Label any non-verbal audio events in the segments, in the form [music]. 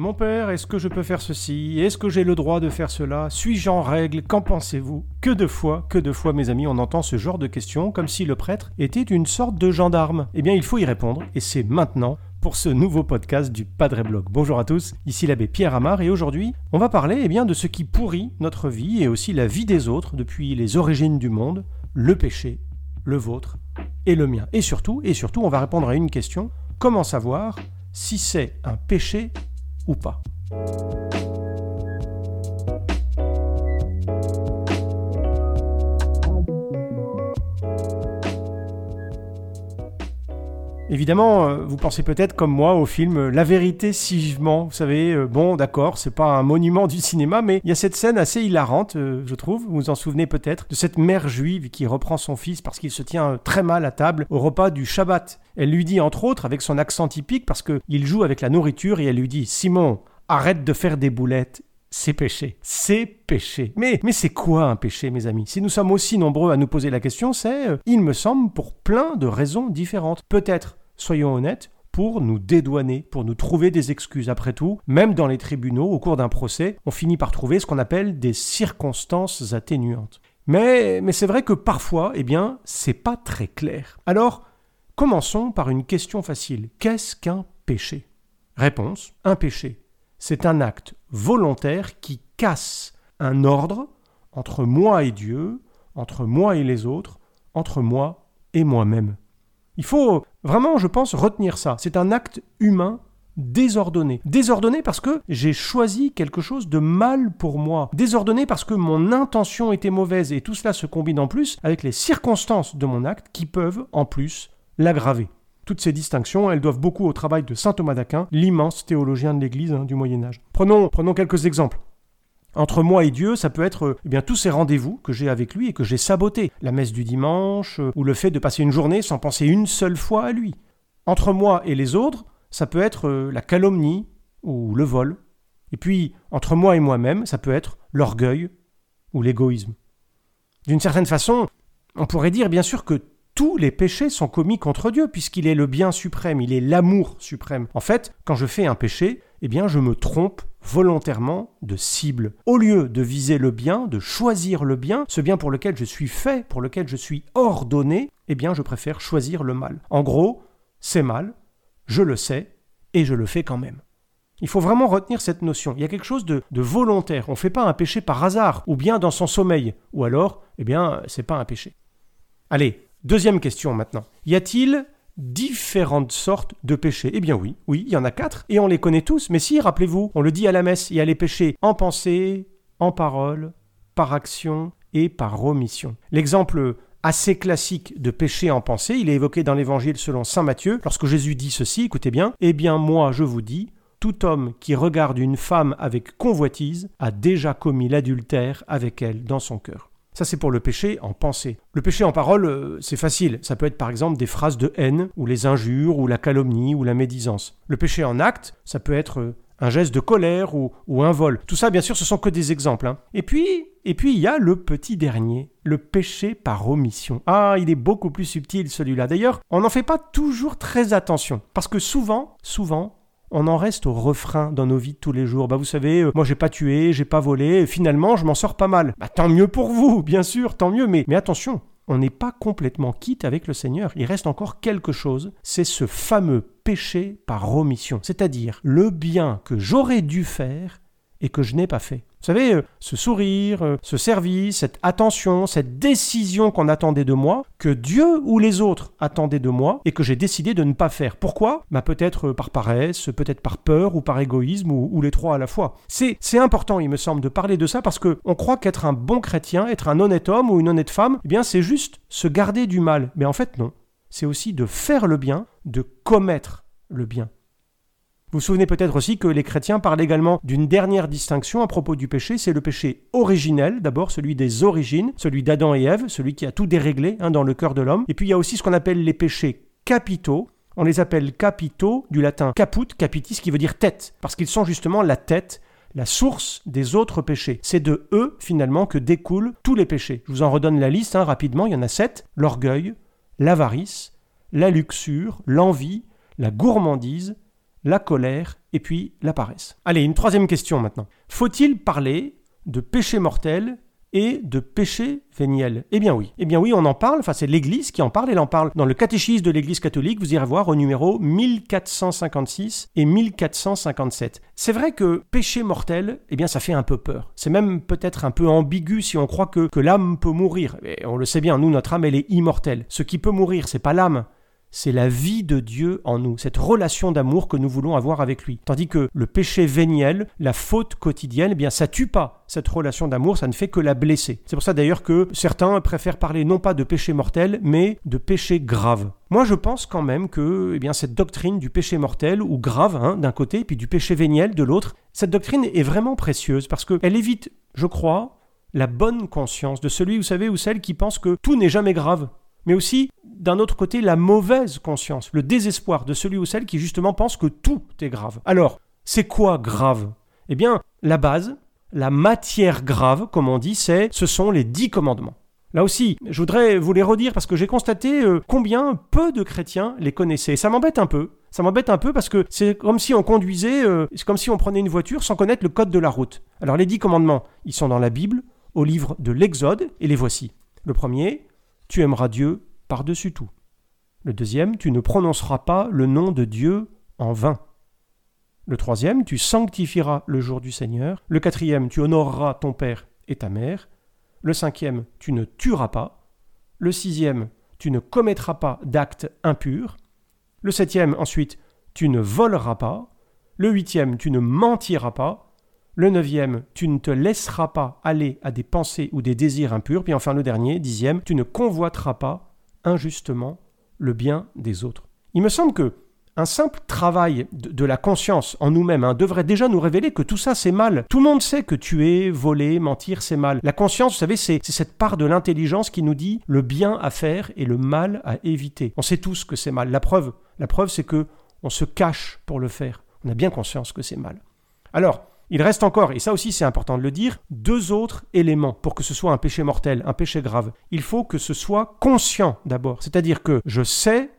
Mon père, est-ce que je peux faire ceci? Est-ce que j'ai le droit de faire cela? Suis-je en règle? Qu'en pensez-vous? Que de fois, que de fois, mes amis, on entend ce genre de questions comme si le prêtre était une sorte de gendarme. Eh bien, il faut y répondre, et c'est maintenant pour ce nouveau podcast du Padre Blog. Bonjour à tous, ici l'abbé Pierre Amar, et aujourd'hui, on va parler eh bien, de ce qui pourrit notre vie et aussi la vie des autres depuis les origines du monde, le péché, le vôtre et le mien. Et surtout, et surtout, on va répondre à une question comment savoir si c'est un péché ou pas? Évidemment, euh, vous pensez peut-être comme moi au film euh, La vérité si vivement. Vous savez, euh, bon, d'accord, c'est pas un monument du cinéma, mais il y a cette scène assez hilarante, je trouve. Vous vous en souvenez peut-être de cette mère juive qui reprend son fils parce qu'il se tient très mal à table au repas du Shabbat. Elle lui dit entre autres, avec son accent typique, parce qu'il joue avec la nourriture, et elle lui dit Simon, arrête de faire des boulettes. C'est péché. C'est péché. Mais, mais c'est quoi un péché, mes amis? Si nous sommes aussi nombreux à nous poser la question, c'est, il me semble, pour plein de raisons différentes. Peut-être soyons honnêtes, pour nous dédouaner, pour nous trouver des excuses. Après tout, même dans les tribunaux, au cours d'un procès, on finit par trouver ce qu'on appelle des circonstances atténuantes. Mais, c'est vrai que parfois, eh bien, c'est pas très clair. Alors, commençons par une question facile. Qu'est-ce qu'un péché? Réponse, un péché, c'est un acte volontaire qui casse un ordre entre moi et Dieu, entre moi et les autres, entre moi et moi-même. Il faut vraiment, je pense, retenir ça. C'est un acte humain désordonné. Désordonné parce que j'ai choisi quelque chose de mal pour moi. Désordonné parce que mon intention était mauvaise et tout cela se combine en plus avec les circonstances de mon acte qui peuvent en plus l'aggraver. Toutes ces distinctions, elles doivent beaucoup au travail de saint Thomas d'Aquin, l'immense théologien de l'Église hein, du Moyen Âge. Prenons, prenons quelques exemples. Entre moi et Dieu, ça peut être euh, eh bien tous ces rendez-vous que j'ai avec lui et que j'ai sabotés. La messe du dimanche, euh, ou le fait de passer une journée sans penser une seule fois à lui. Entre moi et les autres, ça peut être euh, la calomnie ou le vol. Et puis, entre moi et moi-même, ça peut être l'orgueil ou l'égoïsme. D'une certaine façon, on pourrait dire bien sûr que tous les péchés sont commis contre Dieu, puisqu'il est le bien suprême, il est l'amour suprême. En fait, quand je fais un péché, eh bien je me trompe volontairement de cible. Au lieu de viser le bien, de choisir le bien, ce bien pour lequel je suis fait, pour lequel je suis ordonné, eh bien je préfère choisir le mal. En gros, c'est mal, je le sais, et je le fais quand même. Il faut vraiment retenir cette notion. Il y a quelque chose de, volontaire. On ne fait pas un péché par hasard, ou bien dans son sommeil, ou alors, eh bien, c'est pas un péché. Allez, Deuxième question maintenant. Y a-t-il différentes sortes de péchés Eh bien oui, oui, il y en a quatre, et on les connaît tous, mais si, rappelez-vous, on le dit à la messe, il y a les péchés en pensée, en parole, par action et par omission. L'exemple assez classique de péché en pensée, il est évoqué dans l'Évangile selon Saint Matthieu, lorsque Jésus dit ceci, écoutez bien, Eh bien moi je vous dis, tout homme qui regarde une femme avec convoitise a déjà commis l'adultère avec elle dans son cœur. Ça, c'est pour le péché en pensée. Le péché en parole, euh, c'est facile. Ça peut être par exemple des phrases de haine, ou les injures, ou la calomnie, ou la médisance. Le péché en acte, ça peut être euh, un geste de colère ou, un vol. Tout ça, bien sûr, ce sont que des exemples. Hein. Et puis, et puis, il y a le petit dernier, le péché par omission. Ah, il est beaucoup plus subtil celui-là. D'ailleurs, on n'en fait pas toujours très attention. Parce que souvent, souvent, on en reste au refrain dans nos vies de tous les jours. Bah vous savez, euh, moi j'ai pas tué, j'ai pas volé, et finalement je m'en sors pas mal. Bah tant mieux pour vous, bien sûr, tant mieux, mais, mais attention, on n'est pas complètement quitte avec le Seigneur. Il reste encore quelque chose, c'est ce fameux péché par omission, c'est-à-dire le bien que j'aurais dû faire et que je n'ai pas fait. Vous savez, euh, ce sourire, euh, ce service, cette attention, cette décision qu'on attendait de moi, que Dieu ou les autres attendaient de moi et que j'ai décidé de ne pas faire. Pourquoi? Bah Peut-être euh, par paresse, peut-être par peur ou par égoïsme ou, les trois à la fois. C'est important, il me semble, de parler de ça parce qu'on croit qu'être un bon chrétien, être un honnête homme ou une honnête femme, eh bien c'est juste se garder du mal. Mais en fait non. C'est aussi de faire le bien, de commettre le bien. Vous vous souvenez peut-être aussi que les chrétiens parlent également d'une dernière distinction à propos du péché, c'est le péché originel, d'abord celui des origines, celui d'Adam et Ève, celui qui a tout déréglé hein, dans le cœur de l'homme. Et puis il y a aussi ce qu'on appelle les péchés capitaux. On les appelle capitaux du latin caput, capitis, qui veut dire tête, parce qu'ils sont justement la tête, la source des autres péchés. C'est de eux, finalement, que découlent tous les péchés. Je vous en redonne la liste hein, rapidement, il y en a sept. L'orgueil, l'avarice, la luxure, l'envie, la gourmandise, la colère et puis la paresse. Allez, une troisième question maintenant. Faut-il parler de péché mortel et de péché véniel Eh bien oui. Eh bien oui, on en parle, enfin c'est l'Église qui en parle, elle en parle dans le catéchisme de l'Église catholique, vous irez voir au numéro 1456 et 1457. C'est vrai que péché mortel, eh bien ça fait un peu peur. C'est même peut-être un peu ambigu si on croit que, l'âme peut mourir. On le sait bien, nous, notre âme, elle est immortelle. Ce qui peut mourir, c'est pas l'âme, c'est la vie de Dieu en nous, cette relation d'amour que nous voulons avoir avec lui. Tandis que le péché véniel, la faute quotidienne, eh bien ça tue pas cette relation d'amour, ça ne fait que la blesser. C'est pour ça d'ailleurs que certains préfèrent parler non pas de péché mortel, mais de péché grave. Moi, je pense quand même que eh bien, cette doctrine du péché mortel ou grave hein, d'un côté, puis du péché véniel de l'autre, cette doctrine est vraiment précieuse parce qu'elle évite, je crois, la bonne conscience de celui, vous savez, ou celle qui pense que tout n'est jamais grave mais aussi, d'un autre côté, la mauvaise conscience, le désespoir de celui ou celle qui justement pense que tout est grave. Alors, c'est quoi grave? Eh bien, la base, la matière grave, comme on dit, c'est ce sont les dix commandements. Là aussi, je voudrais vous les redire parce que j'ai constaté euh, combien peu de chrétiens les connaissaient. Et ça m'embête un peu. Ça m'embête un peu parce que c'est comme si on conduisait, euh, c'est comme si on prenait une voiture sans connaître le code de la route. Alors les dix commandements, ils sont dans la Bible, au livre de l'Exode, et les voici. Le premier, tu aimeras Dieu par-dessus tout. Le deuxième, tu ne prononceras pas le nom de Dieu en vain. Le troisième, tu sanctifieras le jour du Seigneur. Le quatrième, tu honoreras ton père et ta mère. Le cinquième, tu ne tueras pas. Le sixième, tu ne commettras pas d'actes impurs. Le septième, ensuite, tu ne voleras pas. Le huitième, tu ne mentiras pas. Le neuvième, tu ne te laisseras pas aller à des pensées ou des désirs impurs. Puis enfin le dernier, dixième, tu ne convoiteras pas injustement le bien des autres. Il me semble que un simple travail de, la conscience en nous-mêmes hein, devrait déjà nous révéler que tout ça c'est mal. Tout le monde sait que tuer, voler, mentir c'est mal. La conscience, vous savez, c'est cette part de l'intelligence qui nous dit le bien à faire et le mal à éviter. On sait tous que c'est mal. La preuve, la preuve c'est que on se cache pour le faire. On a bien conscience que c'est mal. Alors, il reste encore, et ça aussi c'est important de le dire, deux autres éléments pour que ce soit un péché mortel, un péché grave. Il faut que ce soit conscient d'abord, c'est-à-dire que je sais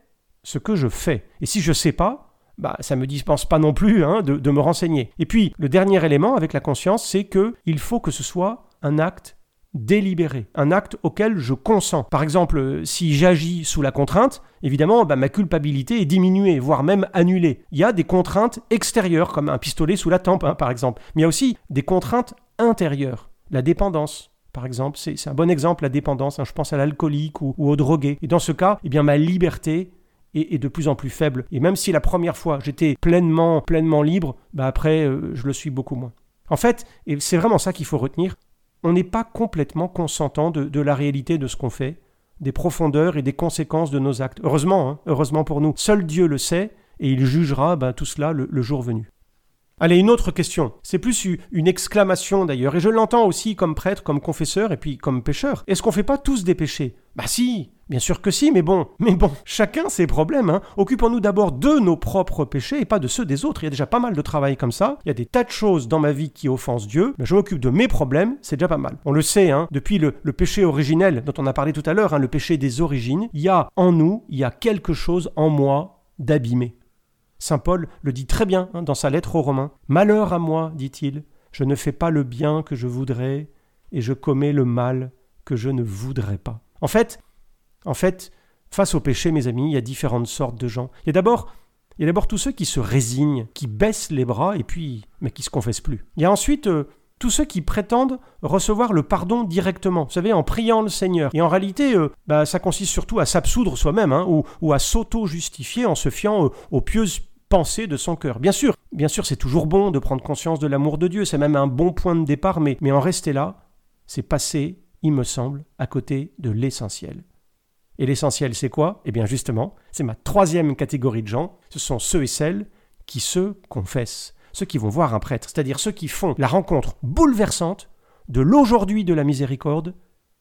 ce que je fais. Et si je ne sais pas, bah, ça me dispense pas non plus hein, de, de me renseigner. Et puis, le dernier élément avec la conscience, c'est que il faut que ce soit un acte délibéré, un acte auquel je consens. Par exemple, si j'agis sous la contrainte, évidemment, bah, ma culpabilité est diminuée, voire même annulée. Il y a des contraintes extérieures, comme un pistolet sous la tempe, hein, par exemple. Mais il y a aussi des contraintes intérieures. La dépendance, par exemple, c'est un bon exemple, la dépendance. Hein. je pense à l'alcoolique ou, au drogué. Et dans ce cas, eh bien, ma liberté est, de plus en plus faible. Et même si la première fois, j'étais pleinement, pleinement libre, bah après, euh, je le suis beaucoup moins. En fait, et c'est vraiment ça qu'il faut retenir, on n'est pas complètement consentant de, la réalité de ce qu'on fait, des profondeurs et des conséquences de nos actes. Heureusement, hein, heureusement pour nous. Seul Dieu le sait et il jugera ben, tout cela le jour venu. Allez, une autre question. C'est plus une exclamation d'ailleurs, et je l'entends aussi comme prêtre, comme confesseur, et puis comme pécheur. Est-ce qu'on fait pas tous des péchés? Bah si, bien sûr que si, mais bon, [laughs] mais bon, chacun ses problèmes. Hein. Occupons-nous d'abord de nos propres péchés et pas de ceux des autres. Il y a déjà pas mal de travail comme ça. Il y a des tas de choses dans ma vie qui offensent Dieu. Mais je m'occupe de mes problèmes, c'est déjà pas mal. On le sait, hein, depuis le, péché originel dont on a parlé tout à l'heure, hein, le péché des origines, il y a en nous, il y a quelque chose en moi d'abîmé. Saint Paul le dit très bien hein, dans sa lettre aux Romains. Malheur à moi, dit-il, je ne fais pas le bien que je voudrais, et je commets le mal que je ne voudrais pas. En fait, en fait, face au péché, mes amis, il y a différentes sortes de gens. Il y a d'abord il y a d'abord tous ceux qui se résignent, qui baissent les bras et puis mais qui se confessent plus. Il y a ensuite euh, tous ceux qui prétendent recevoir le pardon directement, vous savez, en priant le Seigneur. Et en réalité, euh, bah, ça consiste surtout à s'absoudre soi-même, hein, ou, à s'auto-justifier en se fiant euh, aux pieuses pensée de son cœur. Bien sûr, bien sûr, c'est toujours bon de prendre conscience de l'amour de Dieu, c'est même un bon point de départ, mais, mais en rester là, c'est passer, il me semble, à côté de l'essentiel. Et l'essentiel, c'est quoi? Eh bien justement, c'est ma troisième catégorie de gens, ce sont ceux et celles qui se confessent, ceux qui vont voir un prêtre, c'est-à-dire ceux qui font la rencontre bouleversante de l'aujourd'hui de la miséricorde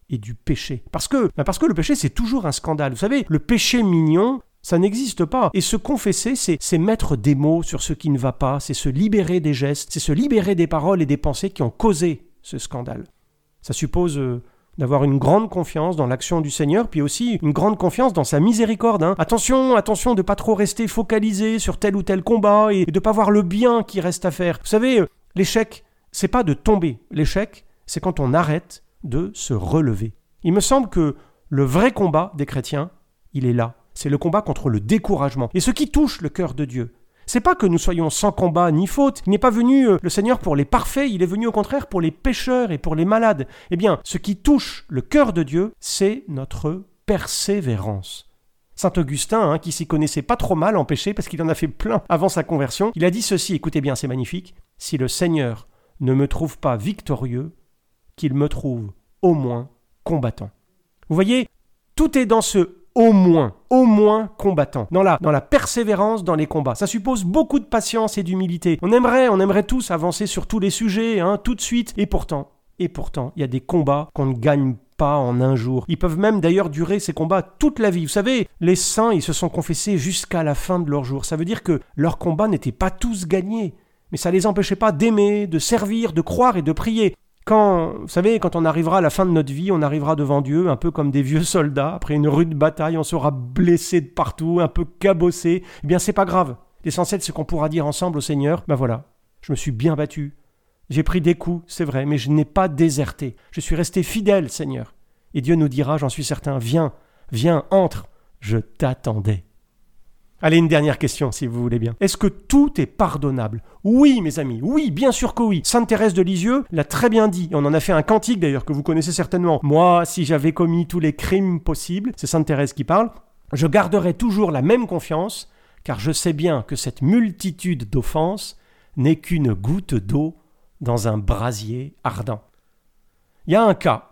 et du péché. Parce que, bah, parce que le péché, c'est toujours un scandale. Vous savez, le péché mignon, Ça n'existe pas. Et se confesser, c'est mettre des mots sur ce qui ne va pas, c'est se libérer des gestes, c'est se libérer des paroles et des pensées qui ont causé ce scandale. Ça suppose euh, d'avoir une grande confiance dans l'action du Seigneur, puis aussi une grande confiance dans sa miséricorde. Hein. Attention, attention de pas trop rester focalisé sur tel ou tel combat et de pas voir le bien qui reste à faire. Vous savez, euh, l'échec, c'est pas de tomber. L'échec, c'est quand on arrête de se relever. Il me semble que le vrai combat des chrétiens, il est là. C'est le combat contre le découragement. Et ce qui touche le cœur de Dieu, c'est pas que nous soyons sans combat ni faute. Il n'est pas venu euh, le Seigneur pour les parfaits, il est venu au contraire pour les pécheurs et pour les malades. Eh bien, ce qui touche le cœur de Dieu, c'est notre persévérance. Saint Augustin, hein, qui s'y connaissait pas trop mal en péché parce qu'il en a fait plein avant sa conversion, il a dit ceci, écoutez bien, c'est magnifique, si le Seigneur ne me trouve pas victorieux, qu'il me trouve au moins combattant. Vous voyez, tout est dans ce au moins, au moins combattant, dans la, dans la persévérance dans les combats. Ça suppose beaucoup de patience et d'humilité. On aimerait, on aimerait tous avancer sur tous les sujets, hein, tout de suite, et pourtant, et pourtant, il y a des combats qu'on ne gagne pas en un jour. Ils peuvent même d'ailleurs durer ces combats toute la vie. Vous savez, les saints, ils se sont confessés jusqu'à la fin de leur jour. Ça veut dire que leurs combats n'étaient pas tous gagnés. Mais ça les empêchait pas d'aimer, de servir, de croire et de prier. Quand, vous savez, quand on arrivera à la fin de notre vie, on arrivera devant Dieu, un peu comme des vieux soldats, après une rude bataille, on sera blessé de partout, un peu cabossé. Eh bien, c'est pas grave. L'essentiel, c'est qu'on pourra dire ensemble au Seigneur, ben voilà, je me suis bien battu. J'ai pris des coups, c'est vrai, mais je n'ai pas déserté. Je suis resté fidèle, Seigneur. Et Dieu nous dira, j'en suis certain, viens, viens, entre, je t'attendais. Allez, une dernière question, si vous voulez bien. Est-ce que tout est pardonnable? Oui, mes amis, oui, bien sûr que oui. Sainte Thérèse de Lisieux l'a très bien dit. On en a fait un cantique d'ailleurs que vous connaissez certainement. Moi, si j'avais commis tous les crimes possibles, c'est Sainte Thérèse qui parle, je garderais toujours la même confiance, car je sais bien que cette multitude d'offenses n'est qu'une goutte d'eau dans un brasier ardent. Il y a un cas,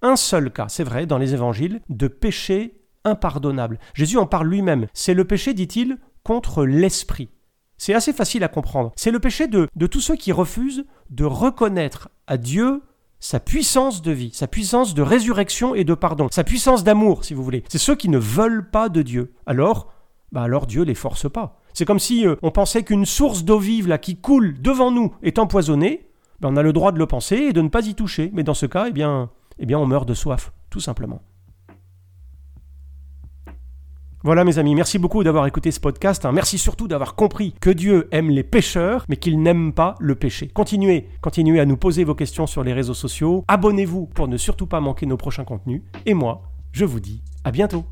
un seul cas, c'est vrai, dans les évangiles, de péché impardonnable. Jésus en parle lui-même. C'est le péché, dit-il, contre l'esprit. C'est assez facile à comprendre. C'est le péché de, de tous ceux qui refusent de reconnaître à Dieu sa puissance de vie, sa puissance de résurrection et de pardon, sa puissance d'amour, si vous voulez. C'est ceux qui ne veulent pas de Dieu. Alors, bah alors Dieu les force pas. C'est comme si euh, on pensait qu'une source d'eau vive là qui coule devant nous est empoisonnée. Ben on a le droit de le penser et de ne pas y toucher. Mais dans ce cas, eh bien, eh bien, on meurt de soif, tout simplement. Voilà mes amis, merci beaucoup d'avoir écouté ce podcast. Hein. Merci surtout d'avoir compris que Dieu aime les pécheurs, mais qu'il n'aime pas le péché. Continuez, continuez à nous poser vos questions sur les réseaux sociaux. Abonnez-vous pour ne surtout pas manquer nos prochains contenus. Et moi, je vous dis à bientôt.